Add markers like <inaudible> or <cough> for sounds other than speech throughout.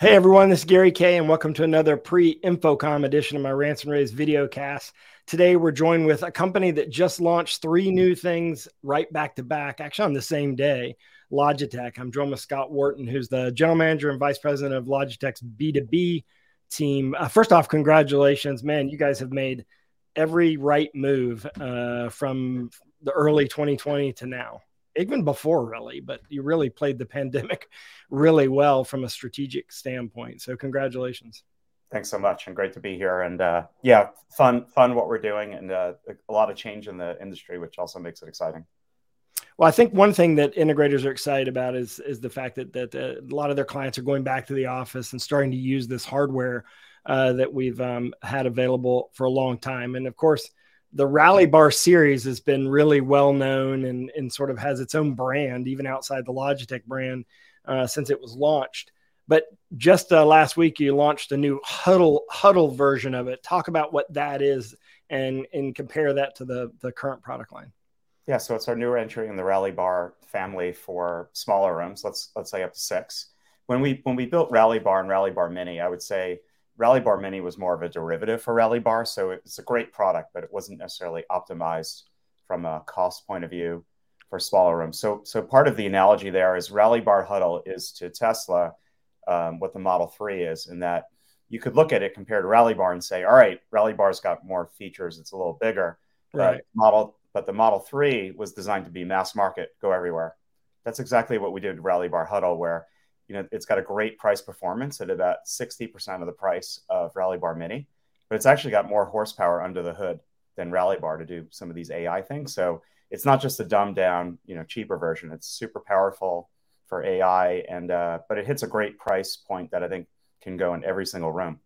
Hey everyone, this is Gary Kayye, and welcome to another pre-InfoComm edition of my Rants and Raves video cast. Today we're joined with a company that just launched three new things right back to back, actually on the same day. Logitech. I'm joined with Scott Wharton, who's the general manager and vice president of Logitech's B2B team. Uh, first off, congratulations, man! You guys have made every right move uh, from the early 2020 to now even before really, but you really played the pandemic <laughs> really well from a strategic standpoint. So congratulations. Thanks so much, and great to be here. And uh, yeah, fun, fun what we're doing, and uh, a lot of change in the industry, which also makes it exciting. Well, I think one thing that integrators are excited about is is the fact that that uh, a lot of their clients are going back to the office and starting to use this hardware uh, that we've um, had available for a long time. And of course, the Rally Bar series has been really well known and, and sort of has its own brand, even outside the Logitech brand, uh, since it was launched. But just uh, last week, you launched a new huddle huddle version of it. Talk about what that is and and compare that to the the current product line. Yeah, so it's our newer entry in the Rally Bar family for smaller rooms. Let's let's say up to six. When we when we built Rally Bar and Rally Bar Mini, I would say Rally Bar Mini was more of a derivative for Rally Bar, so it's a great product, but it wasn't necessarily optimized from a cost point of view for smaller rooms. So, so part of the analogy there is Rally Bar Huddle is to Tesla um, what the Model 3 is, in that you could look at it compared to Rally Bar and say, all right, Rally Bar's got more features, it's a little bigger. Right. But model, but the Model 3 was designed to be mass market, go everywhere. That's exactly what we did with Rally Bar Huddle, where you know, it's got a great price performance at about 60% of the price of Rally Bar Mini, but it's actually got more horsepower under the hood than Rally Bar to do some of these AI things. So it's not just a dumbed down, you know, cheaper version. It's super powerful for AI, and uh, but it hits a great price point that I think can go in every single room.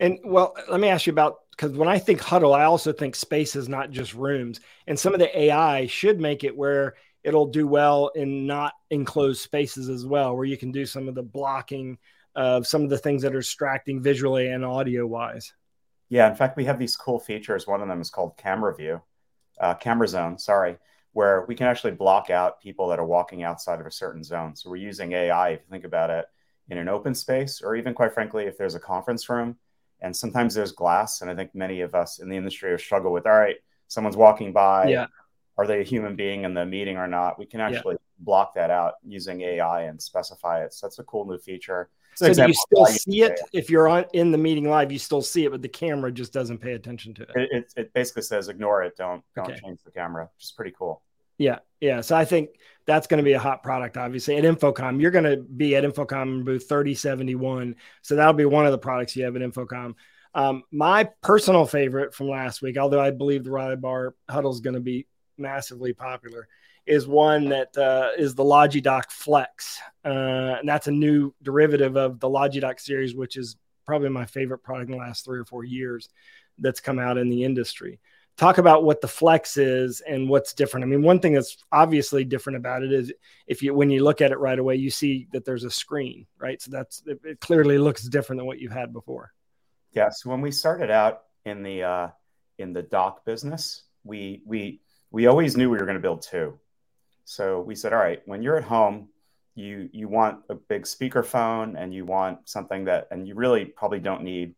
And well, let me ask you about because when I think huddle, I also think space is not just rooms, and some of the AI should make it where it'll do well in not enclosed spaces as well, where you can do some of the blocking of some of the things that are distracting visually and audio wise. Yeah, in fact, we have these cool features. One of them is called Camera View, uh, Camera Zone, sorry, where we can actually block out people that are walking outside of a certain zone. So we're using AI, if you think about it, in an open space, or even quite frankly, if there's a conference room and sometimes there's glass. And I think many of us in the industry have struggled with, all right, someone's walking by. Yeah are they a human being in the meeting or not? We can actually yeah. block that out using AI and specify it. So that's a cool new feature. So you still see it if you're on in the meeting live? You still see it, but the camera just doesn't pay attention to it. It, it, it basically says ignore it. Don't don't okay. change the camera. Which is pretty cool. Yeah, yeah. So I think that's going to be a hot product. Obviously at InfoComm, you're going to be at InfoComm booth 3071. So that'll be one of the products you have at InfoComm. Um, my personal favorite from last week, although I believe the Rally Bar Huddle is going to be massively popular is one that uh, is the Logi Dock Flex. Uh, and that's a new derivative of the Logi Dock series, which is probably my favorite product in the last three or four years that's come out in the industry. Talk about what the Flex is and what's different. I mean, one thing that's obviously different about it is if you, when you look at it right away, you see that there's a screen, right? So that's, it, it clearly looks different than what you've had before. Yeah. So when we started out in the, uh, in the dock business, we, we, we always knew we were going to build two. So we said, all right, when you're at home, you you want a big speakerphone and you want something that, and you really probably don't need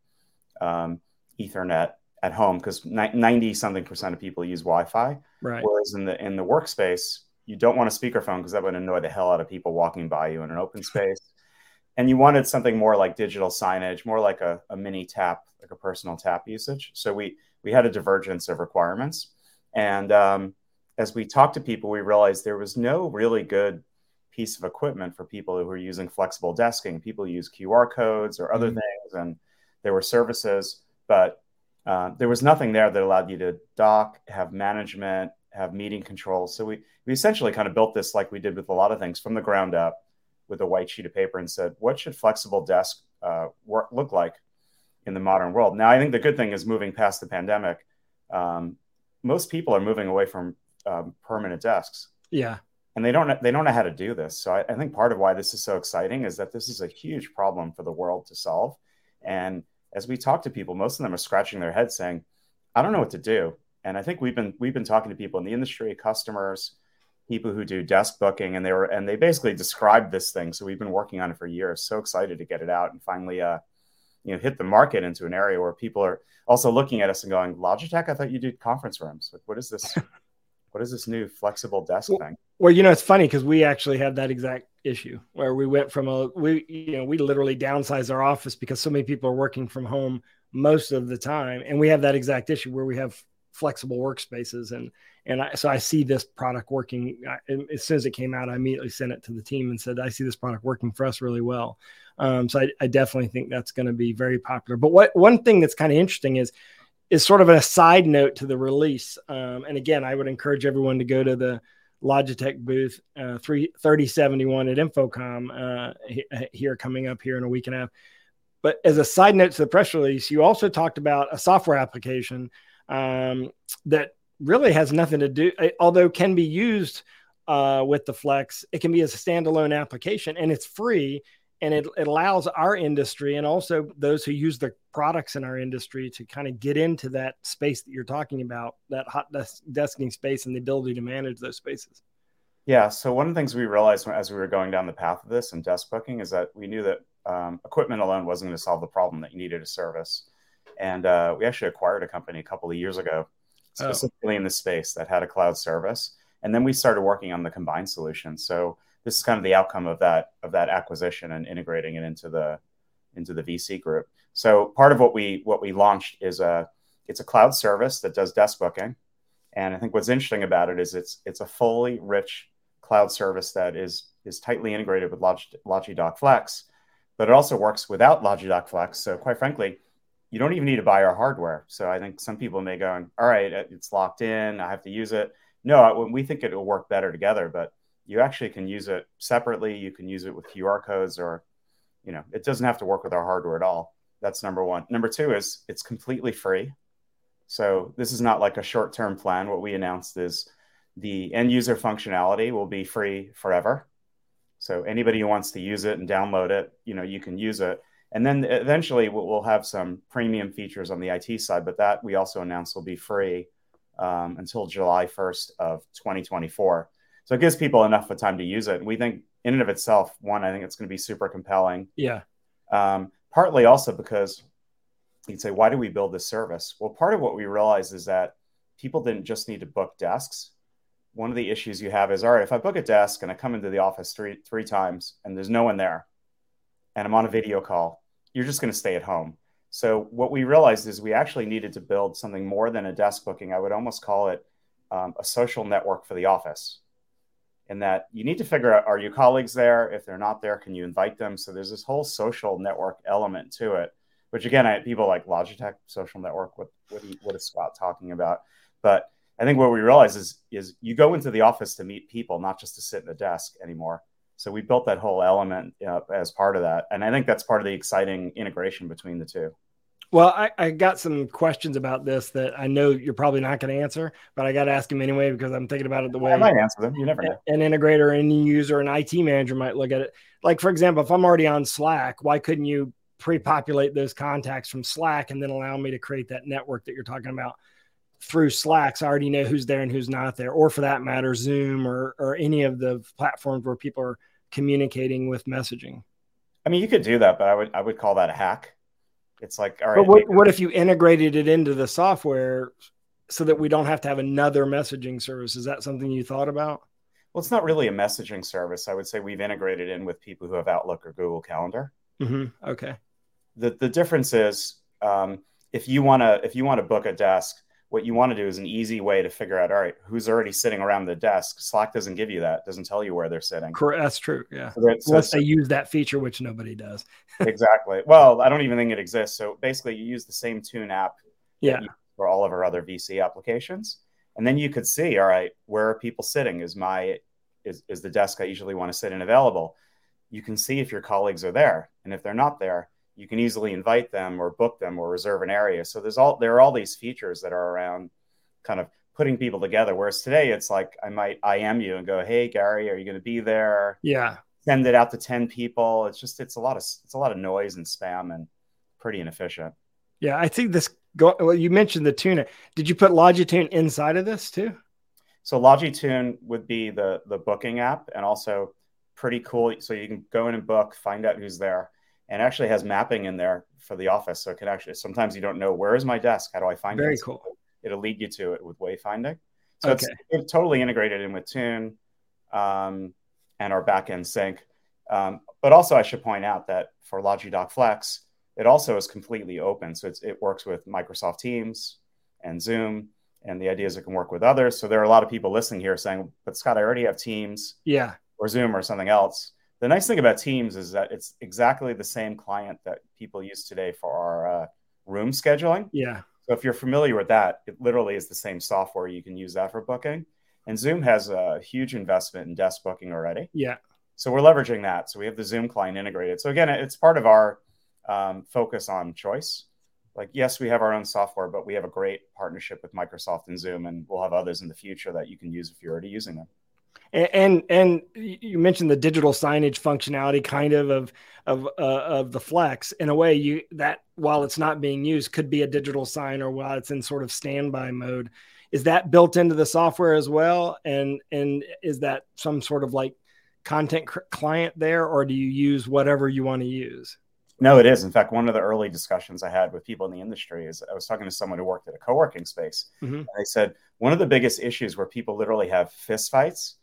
um, Ethernet at home because 90 something percent of people use Wi-Fi. Right. Whereas in the in the workspace, you don't want a speakerphone because that would annoy the hell out of people walking by you in an open space. <laughs> and you wanted something more like digital signage, more like a, a mini tap, like a personal tap usage. So we we had a divergence of requirements. And um, as we talked to people, we realized there was no really good piece of equipment for people who were using flexible desking. People use QR codes or other mm-hmm. things, and there were services, but uh, there was nothing there that allowed you to dock, have management, have meeting controls. So we, we essentially kind of built this like we did with a lot of things from the ground up with a white sheet of paper and said, what should flexible desk uh, work, look like in the modern world? Now, I think the good thing is moving past the pandemic. Um, most people are moving away from um, permanent desks. Yeah. And they don't they don't know how to do this. So I, I, think part of why this is so exciting is that this is a huge problem for the world to solve. And as we talk to people, most of them are scratching their heads saying, "I don't know what to do." And I think we've been we've been talking to people in the industry, customers, people who do desk booking, and they were and they basically described this thing. So we've been working on it for years. So excited to get it out and finally, uh, you know, hit the market into an area where people are also looking at us and going, Logitech, I thought you did conference rooms. Like, what is this? <laughs> what is this new flexible desk well, thing? Well, you know, it's funny because we actually had that exact issue where we went from a we you know we literally downsized our office because so many people are working from home most of the time, and we have that exact issue where we have flexible workspaces and and I, so I see this product working. I, as soon as it came out, I immediately sent it to the team and said, "I see this product working for us really well." Um, so I, I definitely think that's going to be very popular. But what one thing that's kind of interesting is is sort of a side note to the release. Um, and again, I would encourage everyone to go to the Logitech booth uh, 3071 at InfoComm uh, here coming up here in a week and a half. But as a side note to the press release, you also talked about a software application um, that really has nothing to do, although can be used uh, with the Flex. It can be as a standalone application and it's free and it, it allows our industry and also those who use the products in our industry to kind of get into that space that you're talking about that hot desk, desking space and the ability to manage those spaces yeah so one of the things we realized as we were going down the path of this and desk booking is that we knew that um, equipment alone wasn't going to solve the problem that you needed a service and uh, we actually acquired a company a couple of years ago. Oh. specifically oh. in the space that had a cloud service and then we started working on the combined solution so this is kind of the outcome of that of that acquisition and integrating it into the into the VC group. So part of what we what we launched is a it's a cloud service that does desk booking, and I think what's interesting about it is it's it's a fully rich cloud service that is is tightly integrated with Log, Logi Dock Flex, but it also works without Logi Dock Flex. So quite frankly, you don't even need to buy our hardware. So I think some people may go, all right, it's locked in, I have to use it. No, we think it will work better together, but you actually can use it separately. You can use it with QR codes or, you know, it doesn't have to work with our hardware at all. That's number one. Number two is it's completely free. So this is not like a short term plan. What we announced is the end user functionality will be free forever. So anybody who wants to use it and download it, you know, you can use it. And then eventually we'll have some premium features on the IT side, but that we also announced will be free um, until July 1st of 2024. So it gives people enough of time to use it. We think in and of itself, one, I think it's going to be super compelling. Yeah. Um, partly also because you'd say, why do we build this service? Well, part of what we realized is that people didn't just need to book desks. One of the issues you have is, all right, if I book a desk and I come into the office three three times and there's no one there, and I'm on a video call, you're just going to stay at home. So what we realized is we actually needed to build something more than a desk booking. I would almost call it um, a social network for the office in that you need to figure out are your colleagues there? If they're not there, can you invite them? So there's this whole social network element to it, which again, I, people like Logitech social network. What what, what is Scott talking about? But I think what we realize is is you go into the office to meet people, not just to sit in a desk anymore. So we built that whole element uh, as part of that, and I think that's part of the exciting integration between the two. Well, I, I, got some questions about this that I know you're probably not going to answer, but I got to ask them anyway because I'm thinking about it the way I might answer them. You never know. An integrator, any user, an IT manager might look at it. Like, for example, if I'm already on Slack, why couldn't you pre populate those contacts from Slack and then allow me to create that network that you're talking about through Slack? So I already know who's there and who's not there, or for that matter, Zoom or, or any of the platforms where people are communicating with messaging. I mean, you could do that, but I would I would call that a hack it's like, all right. But what, what if you integrated it into the software so that we don't have to have another messaging service? Is that something you thought about? Well, it's not really a messaging service. I would say we've integrated in with people who have Outlook or Google Calendar. Mm-hmm. Okay. The the difference is um, if you want to if you want to book a desk, what you want to do is an easy way to figure out all right who's already sitting around the desk? Slack doesn't give you that doesn't tell you where they're sitting. Correct that's true yeah. So unless they use that feature which nobody does. <laughs> Exactly. Well i don't even think it exists. So basically you use the same tune app yeah. for all of our other vc applications and then you could see all right where are people sitting? Is my is, is the desk i usually want to sit in available? You can see if your colleagues are there and if they're not there you can easily invite them or book them or reserve an area. So there's all there are all these features that are around kind of putting people together. Whereas today it's like I might IM you and go, Hey Gary, are you going to be there? Yeah. Send it out to 10 people. It's just it's a lot of it's a lot of noise and spam and pretty inefficient. Yeah, I think this go well, you mentioned the tuna. Did you put Logitune inside of this too? So Logitune would be the the booking app, and also pretty cool. So you can go in and book, find out who's there, and actually has mapping in there for the office. So it can actually sometimes you don't know where is my desk. How do I find Very it? Very cool. It'll lead you to it with wayfinding. So okay. it's, it's, totally integrated in with Tune um, and our backend sync. Um, but also, I should point out that for Logi Dock Flex, it also is completely open. So it works with Microsoft Teams and Zoom, and the idea is it can work with others. So there are a lot of people listening here saying, "But Scott, I already have Teams, yeah, or Zoom, or something else." The nice thing about Teams is that it's exactly the same client that people use today for our uh, room scheduling. Yeah. So if you're familiar with that, it literally is the same software. You can use that for booking. And Zoom has a huge investment in desk booking already. Yeah. So we're leveraging that. So we have the Zoom client integrated. So again, it's part of our um, focus on choice. Like, yes, we have our own software, but we have a great partnership with Microsoft and Zoom, and we'll have others in the future that you can use if you're already using them. And, and you mentioned the digital signage functionality, kind of of of uh, of the Flex. In a way, you that while it's not being used, could be a digital sign, or while it's in sort of standby mode. Is that built into the software as well? And and is that some sort of like content client there, or do you use whatever you want to use? No, it is. In fact, one of the early discussions I had with people in the industry is I was talking to someone who worked at a co-working space. Mm-hmm. And they said one of the biggest issues where people literally have fistfights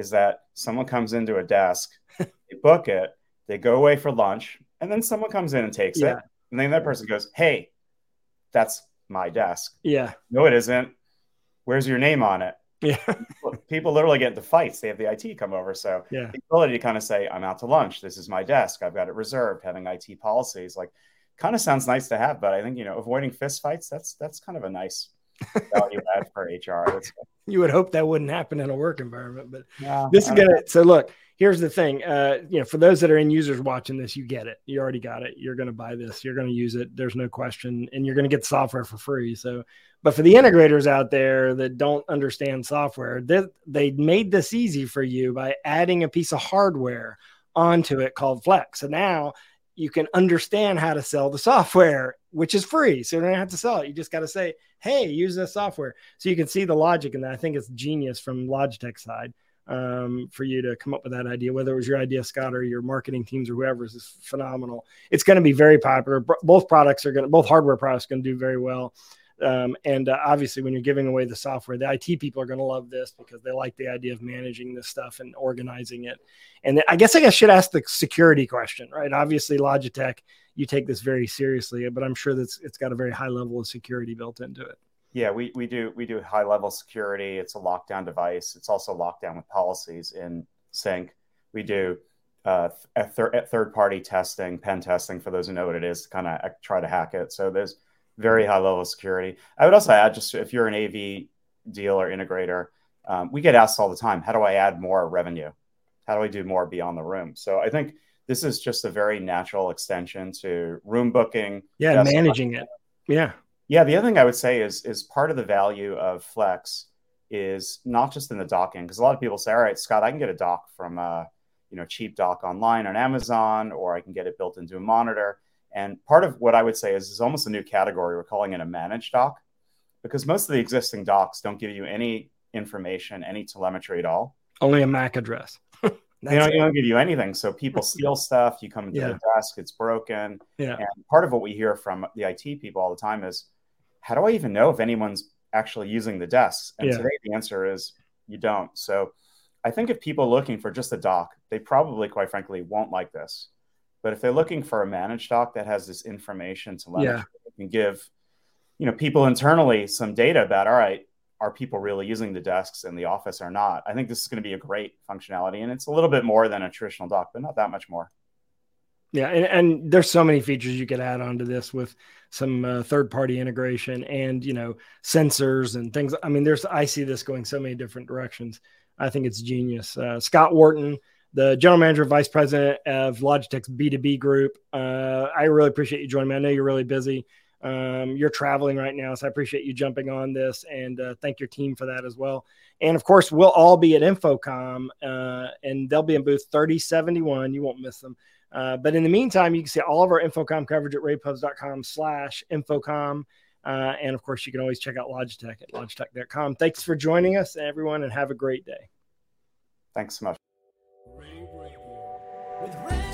is that someone comes into a desk, <laughs> they book it, they go away for lunch, and then someone comes in and takes yeah. it. And then that person goes, Hey, that's my desk. Yeah. No, it isn't. Where's your name on it? Yeah. people literally get into fights. They have the IT come over. So yeah. the ability to kind of say, I'm out to lunch. This is my desk. I've got it reserved, having IT policies, like kind of sounds nice to have, but I think, you know, avoiding fist fights, that's that's kind of a nice <laughs> value add for HR. <laughs> You would hope that wouldn't happen in a work environment, but yeah, this is gonna. So look, here's the thing. Uh, you know, for those that are end users watching this, you get it. You already got it. You're gonna buy this. You're gonna use it. There's no question, and you're gonna get software for free. So, but for the integrators out there that don't understand software, they they made this easy for you by adding a piece of hardware onto it called Flex. So now you can understand how to sell the software, which is free. So you don't have to sell it. You just got to say, hey, use this software. So you can see the logic in that. I think it's genius from Logitech side um, for you to come up with that idea, whether it was your idea, Scott, or your marketing teams or whoever's is phenomenal. It's going to be very popular. Both products are going to, both hardware products are going to do very well. Um, and uh, obviously, when you're giving away the software, the IT people are going to love this because they like the idea of managing this stuff and organizing it. And I guess I should ask the security question, right? Obviously, Logitech, you take this very seriously, but I'm sure that it's got a very high level of security built into it. Yeah, we, we do we do high level security. It's a lockdown device. It's also locked down with policies in sync. We do uh, a third party testing, pen testing for those who know what it is to kind of try to hack it. So there's very high level of security. I would also add, just if you're an AV deal or integrator, um, we get asked all the time, how do I add more revenue? How do I do more beyond the room? So I think this is just a very natural extension to room booking. Yeah, managing it. Yeah. Yeah. The other thing I would say is is part of the value of Flex is not just in the docking, because a lot of people say, all right, Scott, I can get a dock from a you know cheap dock online on Amazon, or I can get it built into a monitor. And part of what I would say is is almost a new category. We're calling it a managed dock because most of the existing docks don't give you any information, any telemetry at all. Only a MAC address. <laughs> they don't, don't, give you anything. So people <laughs> steal stuff. You come into yeah. the desk, it's broken. Yeah. And part of what we hear from the IT people all the time is, how do I even know if anyone's actually using the desks? And yeah. today the answer is you don't. So I think if people are looking for just a dock, they probably, quite frankly, won't like this. But if they're looking for a managed dock that has this information to let, yeah. can give, you know, people internally some data about, all right, are people really using the desks in the office or not? I think this is going to be a great functionality, and it's a little bit more than a traditional dock, but not that much more. Yeah, and, and there's so many features you could add onto this with some uh, third-party integration and you know sensors and things. I mean, there's I see this going so many different directions. I think it's genius. Uh, Scott Wharton the general manager, vice president of Logitech's B2B group. Uh, I really appreciate you joining me. I know you're really busy. Um, you're traveling right now, so I appreciate you jumping on this and uh, thank your team for that as well. And of course, we'll all be at InfoComm uh, and they'll be in booth 3071. You won't miss them. Uh, but in the meantime, you can see all of our InfoComm coverage at ravepubs.com slash InfoComm. Uh, and of course, you can always check out Logitech at logitech.com. Thanks for joining us, everyone, and have a great day. Thanks so much with rain.